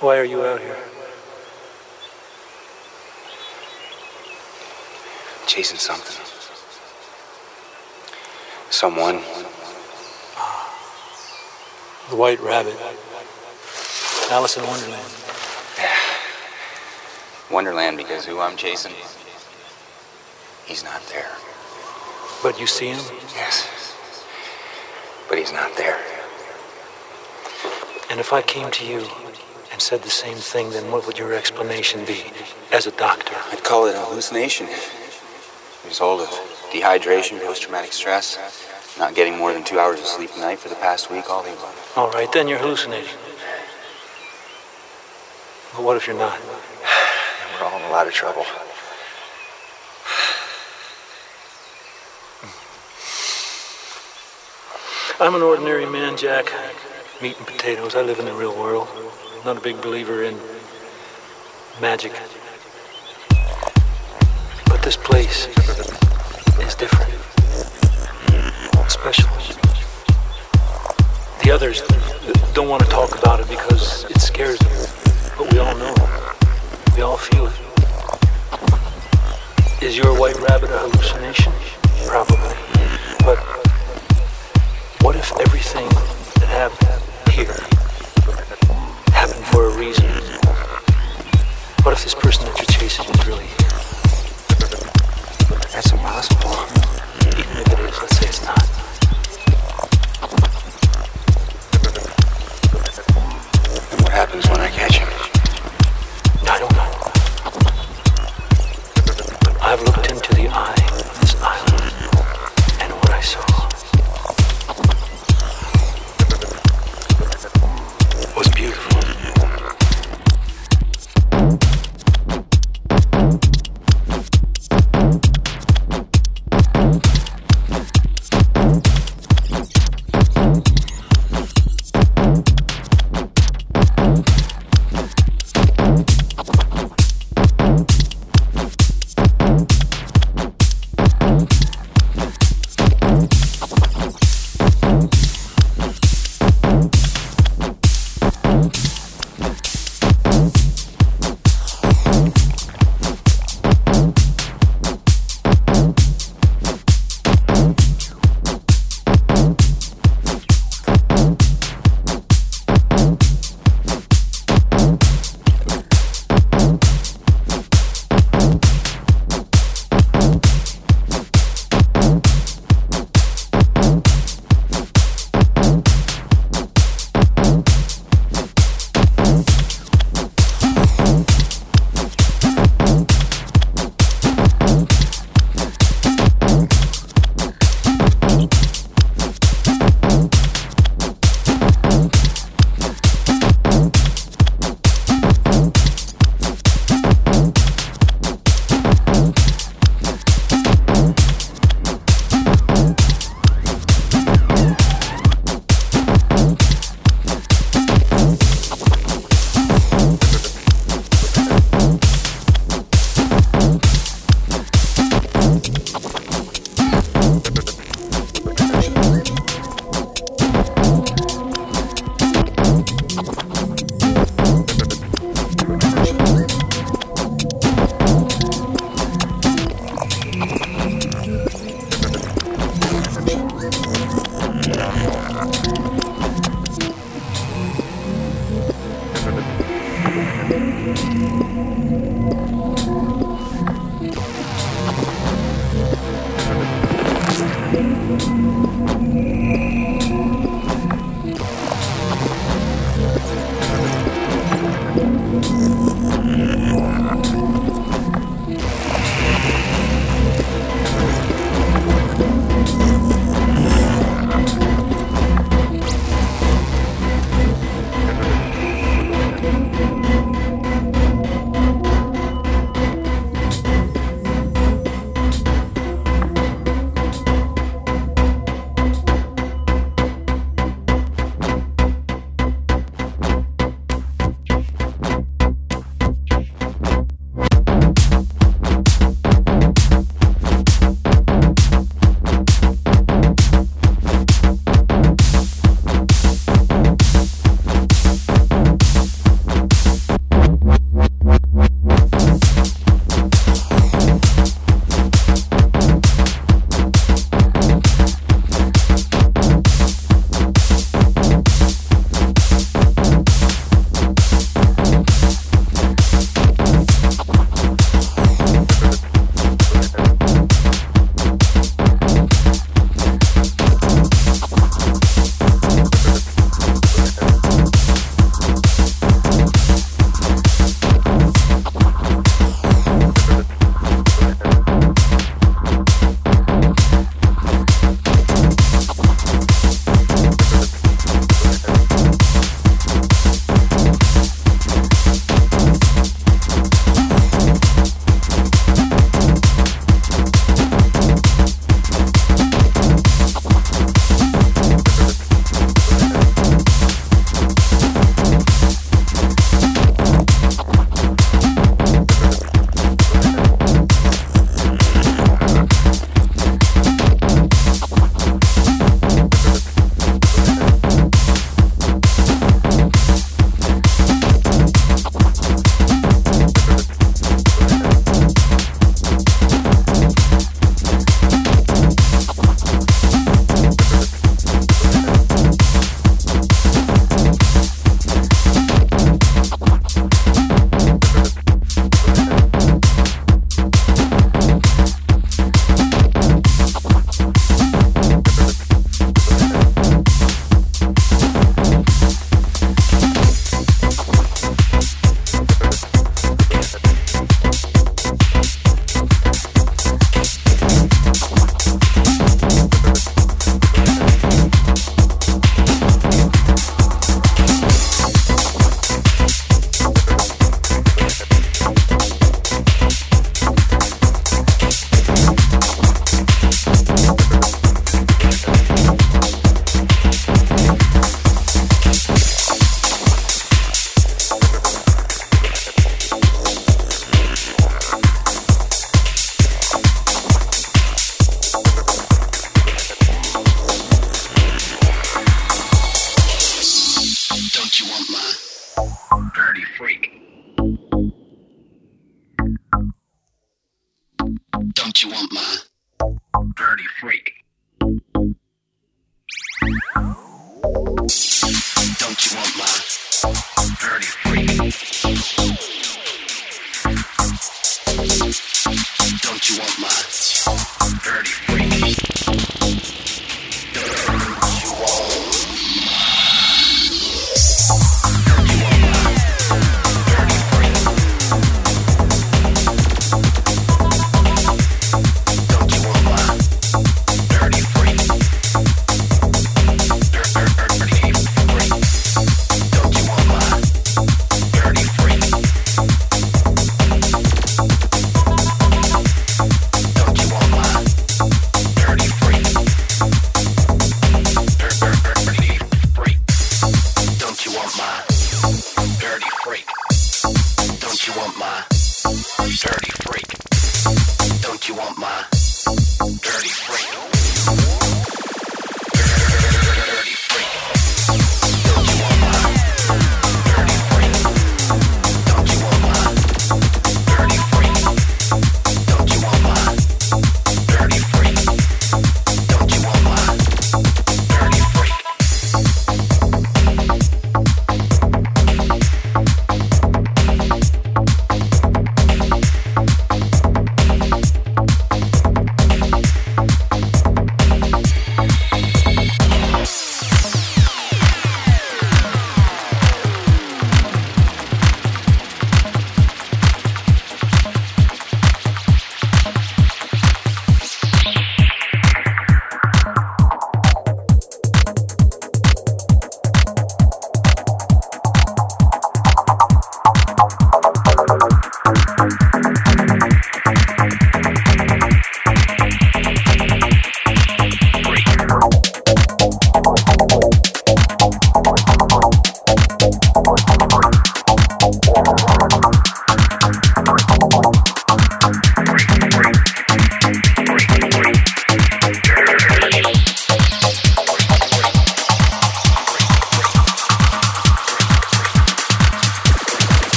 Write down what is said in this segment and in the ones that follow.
Why are you out here? Chasing something. Someone. The White Rabbit. Alice in Wonderland. Wonderland because who I'm chasing, he's not there. But you see him? Yes. But he's not there. And if I came to you said the same thing, then what would your explanation be as a doctor? I'd call it a hallucination. Result of dehydration, post-traumatic stress, not getting more than two hours of sleep a night for the past week, all the above. All right, then you're hallucinating. But what if you're not? We're all in a lot of trouble. I'm an ordinary man, Jack. Meat and potatoes. I live in the real world. Not a big believer in magic. But this place is different. Special. The others don't want to talk about it because it scares them. But we all know. We all feel it. Is your white rabbit a hallucination? Probably. But what if everything that happened here happened for a reason? What if this person that you're chasing is really here? That's impossible. Even if it is, let's say it's not. And what happens when I? I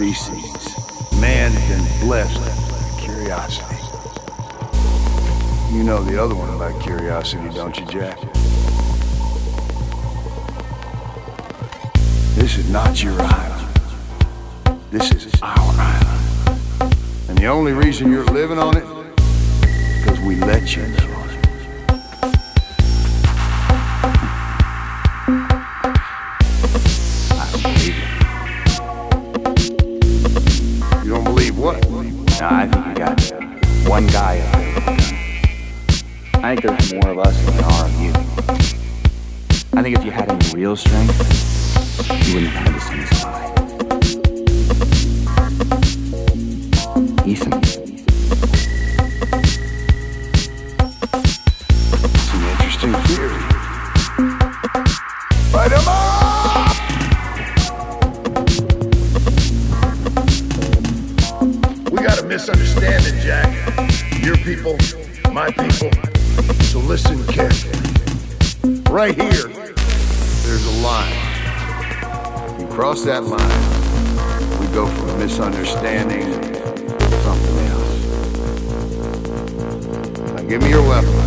species, man's been blessed with curiosity. You know the other one about curiosity, don't you, Jack? This is not your island. This is our island. And the only reason you're living on it is because we let you live I think you got one guy up there. I think there's more of us than there are of you. I think if you had any real strength, you wouldn't have had us on the side. Ethan, cross that line, we go from misunderstanding to something else. Now give me your weapon.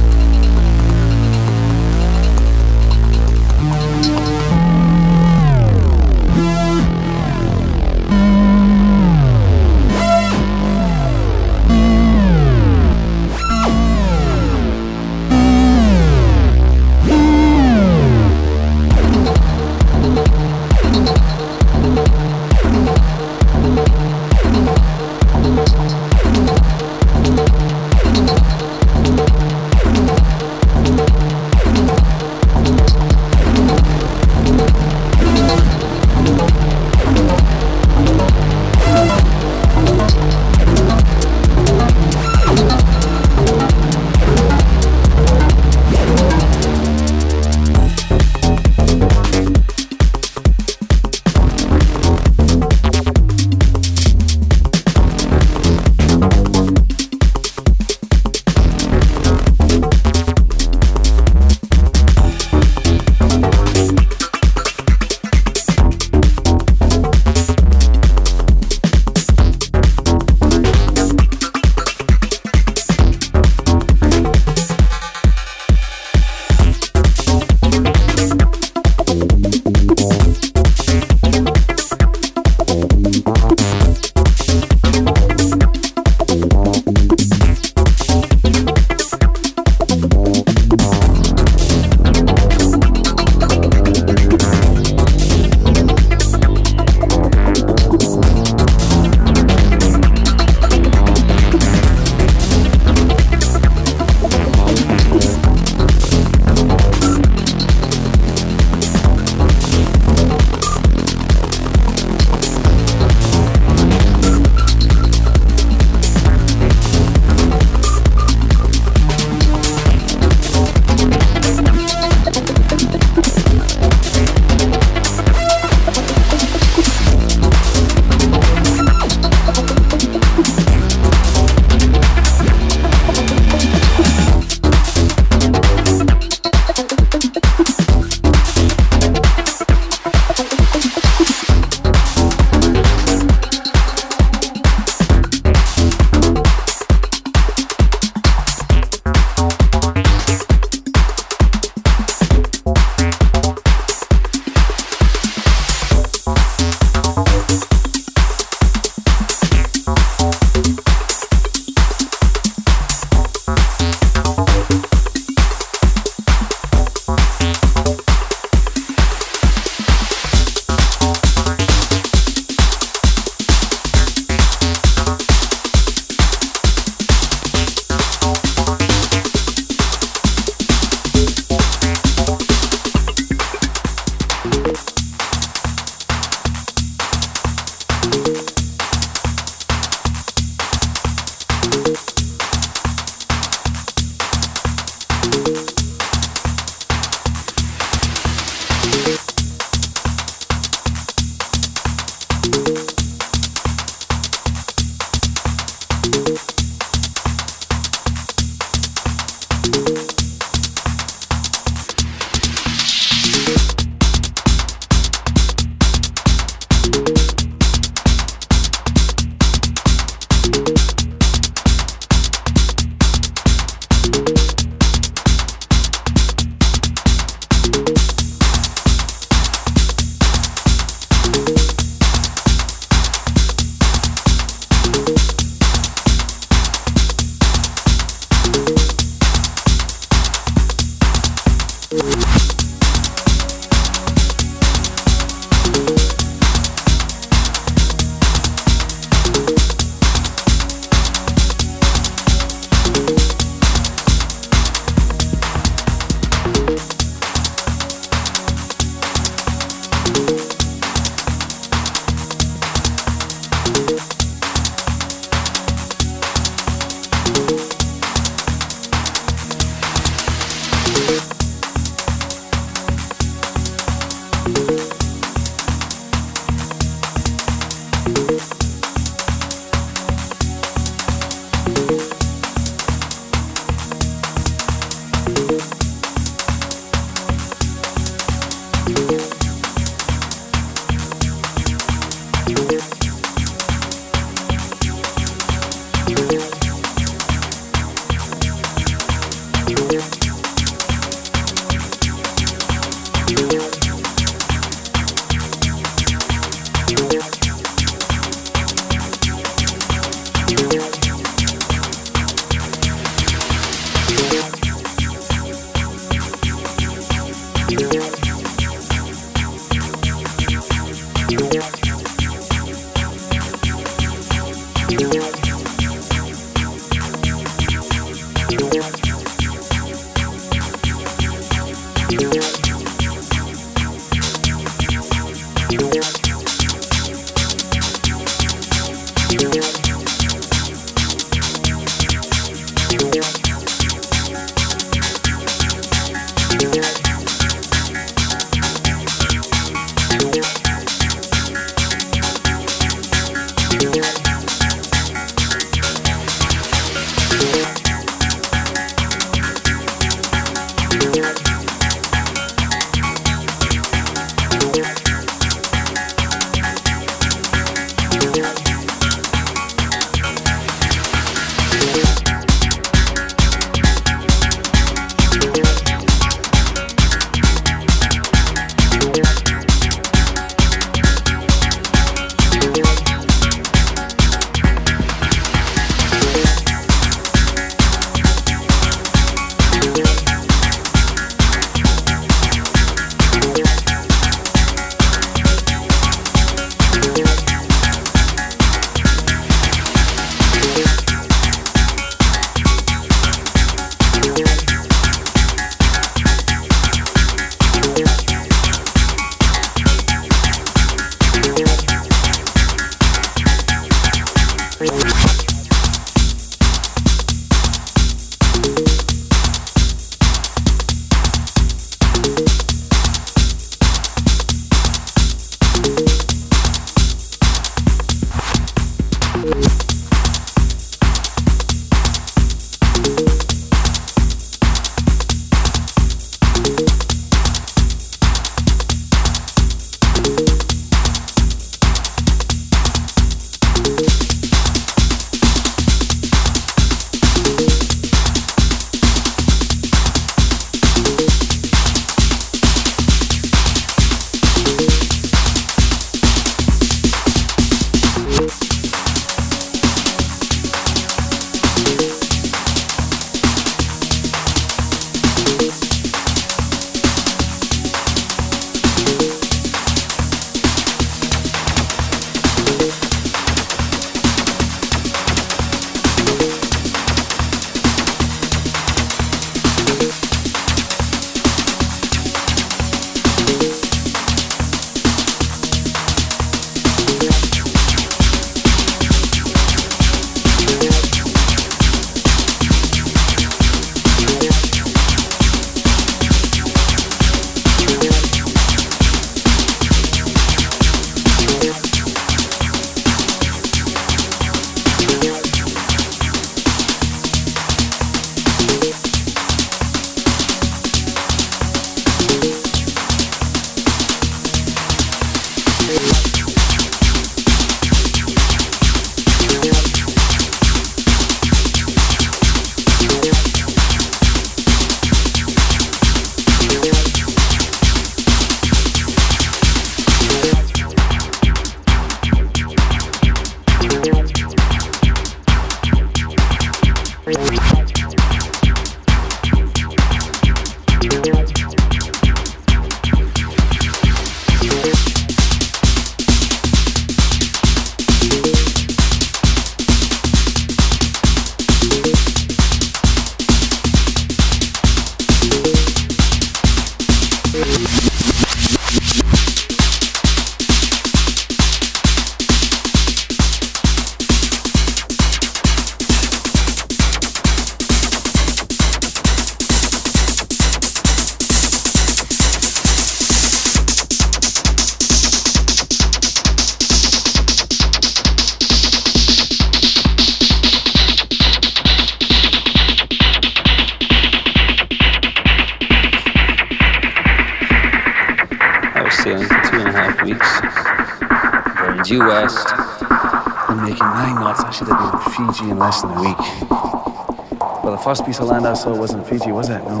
Saw wasn't Fiji, was it? No.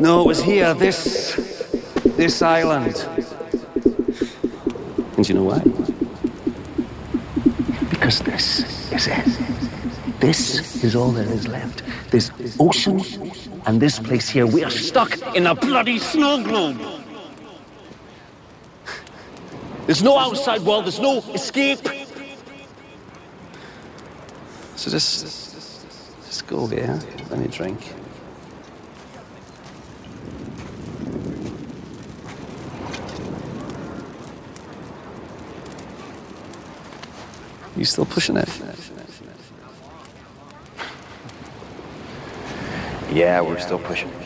No, it was here, this. this island. And you know why? Because this is it. This is all there is left. This ocean and this place here. We are stuck in a bloody snow globe. There's no outside world, there's no escape. So just go over here, let me drink. You still pushing it? Yeah, we're still pushing.